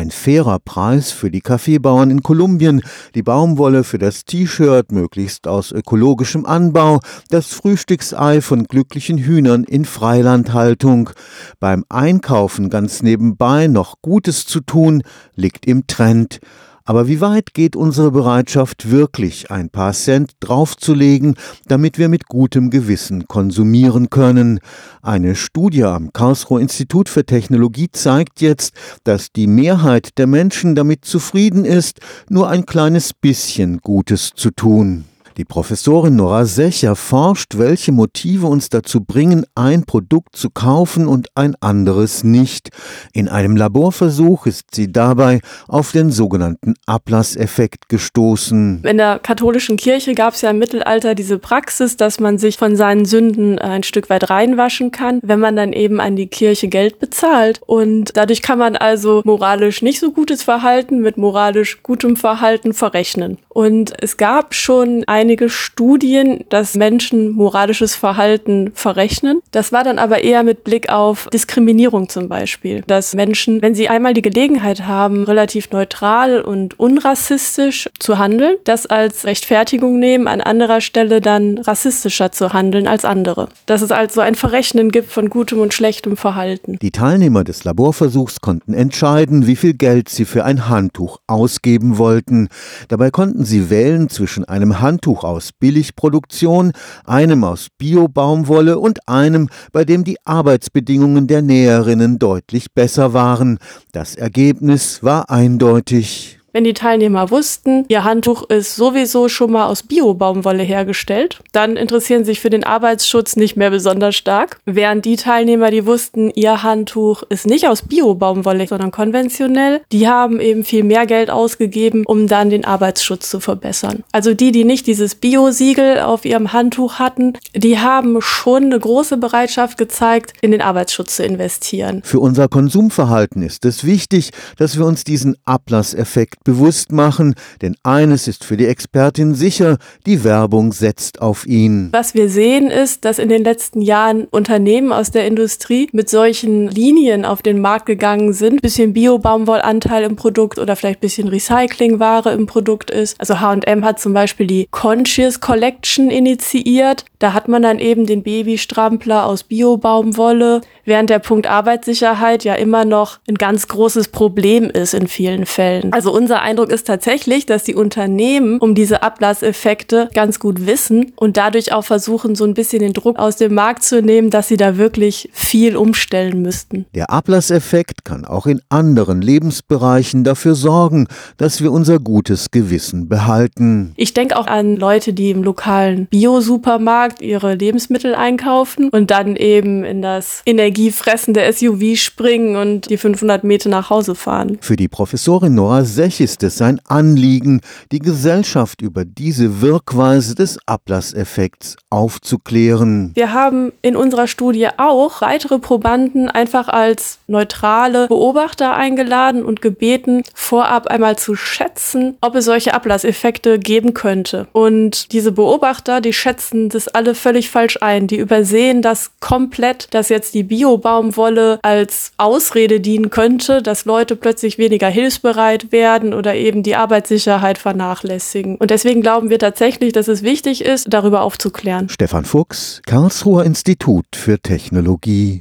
Ein fairer Preis für die Kaffeebauern in Kolumbien, die Baumwolle für das T-Shirt möglichst aus ökologischem Anbau, das Frühstücksei von glücklichen Hühnern in Freilandhaltung. Beim Einkaufen ganz nebenbei noch Gutes zu tun, liegt im Trend. Aber wie weit geht unsere Bereitschaft wirklich, ein paar Cent draufzulegen, damit wir mit gutem Gewissen konsumieren können? Eine Studie am Karlsruher Institut für Technologie zeigt jetzt, dass die Mehrheit der Menschen damit zufrieden ist, nur ein kleines bisschen Gutes zu tun. Die Professorin Nora Secher forscht, welche Motive uns dazu bringen, ein Produkt zu kaufen und ein anderes nicht. In einem Laborversuch ist sie dabei auf den sogenannten Ablasseffekt gestoßen. In der katholischen Kirche gab es ja im Mittelalter diese Praxis, dass man sich von seinen Sünden ein Stück weit reinwaschen kann, wenn man dann eben an die Kirche Geld bezahlt. Und dadurch kann man also moralisch nicht so gutes Verhalten mit moralisch gutem Verhalten verrechnen. Und es gab schon einige Studien, dass Menschen moralisches Verhalten verrechnen. Das war dann aber eher mit Blick auf Diskriminierung zum Beispiel. Dass Menschen, wenn sie einmal die Gelegenheit haben, relativ neutral und unrassistisch zu handeln, das als Rechtfertigung nehmen, an anderer Stelle dann rassistischer zu handeln als andere. Dass es also ein Verrechnen gibt von gutem und schlechtem Verhalten. Die Teilnehmer des Laborversuchs konnten entscheiden, wie viel Geld sie für ein Handtuch ausgeben wollten. Dabei konnten sie wählen zwischen einem Handtuch aus Billigproduktion, einem aus Bio-Baumwolle und einem, bei dem die Arbeitsbedingungen der Näherinnen deutlich besser waren. Das Ergebnis war eindeutig. Wenn die Teilnehmer wussten, ihr Handtuch ist sowieso schon mal aus Bio-Baumwolle hergestellt, dann interessieren sich für den Arbeitsschutz nicht mehr besonders stark. Während die Teilnehmer, die wussten, ihr Handtuch ist nicht aus Bio-Baumwolle, sondern konventionell, die haben eben viel mehr Geld ausgegeben, um dann den Arbeitsschutz zu verbessern. Also die, die nicht dieses Bio-Siegel auf ihrem Handtuch hatten, die haben schon eine große Bereitschaft gezeigt, in den Arbeitsschutz zu investieren. Für unser Konsumverhalten ist es wichtig, dass wir uns diesen Ablasseffekt bewusst machen, denn eines ist für die Expertin sicher, die Werbung setzt auf ihn. Was wir sehen ist, dass in den letzten Jahren Unternehmen aus der Industrie mit solchen Linien auf den Markt gegangen sind, bisschen Bio-Baumwollanteil im Produkt oder vielleicht bisschen Recyclingware im Produkt ist. Also H&M hat zum Beispiel die Conscious Collection initiiert. Da hat man dann eben den Babystrampler aus Bio-Baumwolle, während der Punkt Arbeitssicherheit ja immer noch ein ganz großes Problem ist in vielen Fällen. Also unser Eindruck ist tatsächlich, dass die Unternehmen um diese Ablasseffekte ganz gut wissen und dadurch auch versuchen, so ein bisschen den Druck aus dem Markt zu nehmen, dass sie da wirklich viel umstellen müssten. Der Ablasseffekt kann auch in anderen Lebensbereichen dafür sorgen, dass wir unser gutes Gewissen behalten. Ich denke auch an Leute, die im lokalen Bio-Supermarkt ihre Lebensmittel einkaufen und dann eben in das energiefressende SUV springen und die 500 Meter nach Hause fahren. Für die Professorin Nora Sech ist es sein Anliegen, die Gesellschaft über diese Wirkweise des Ablasseffekts aufzuklären. Wir haben in unserer Studie auch weitere Probanden einfach als neutrale Beobachter eingeladen und gebeten, vorab einmal zu schätzen, ob es solche Ablasseffekte geben könnte. Und diese Beobachter, die schätzen das alle völlig falsch ein. Die übersehen das komplett, dass jetzt die Bio-Baumwolle als Ausrede dienen könnte, dass Leute plötzlich weniger hilfsbereit werden oder eben die Arbeitssicherheit vernachlässigen. Und deswegen glauben wir tatsächlich, dass es wichtig ist, darüber aufzuklären. Stefan Fuchs, Karlsruher Institut für Technologie.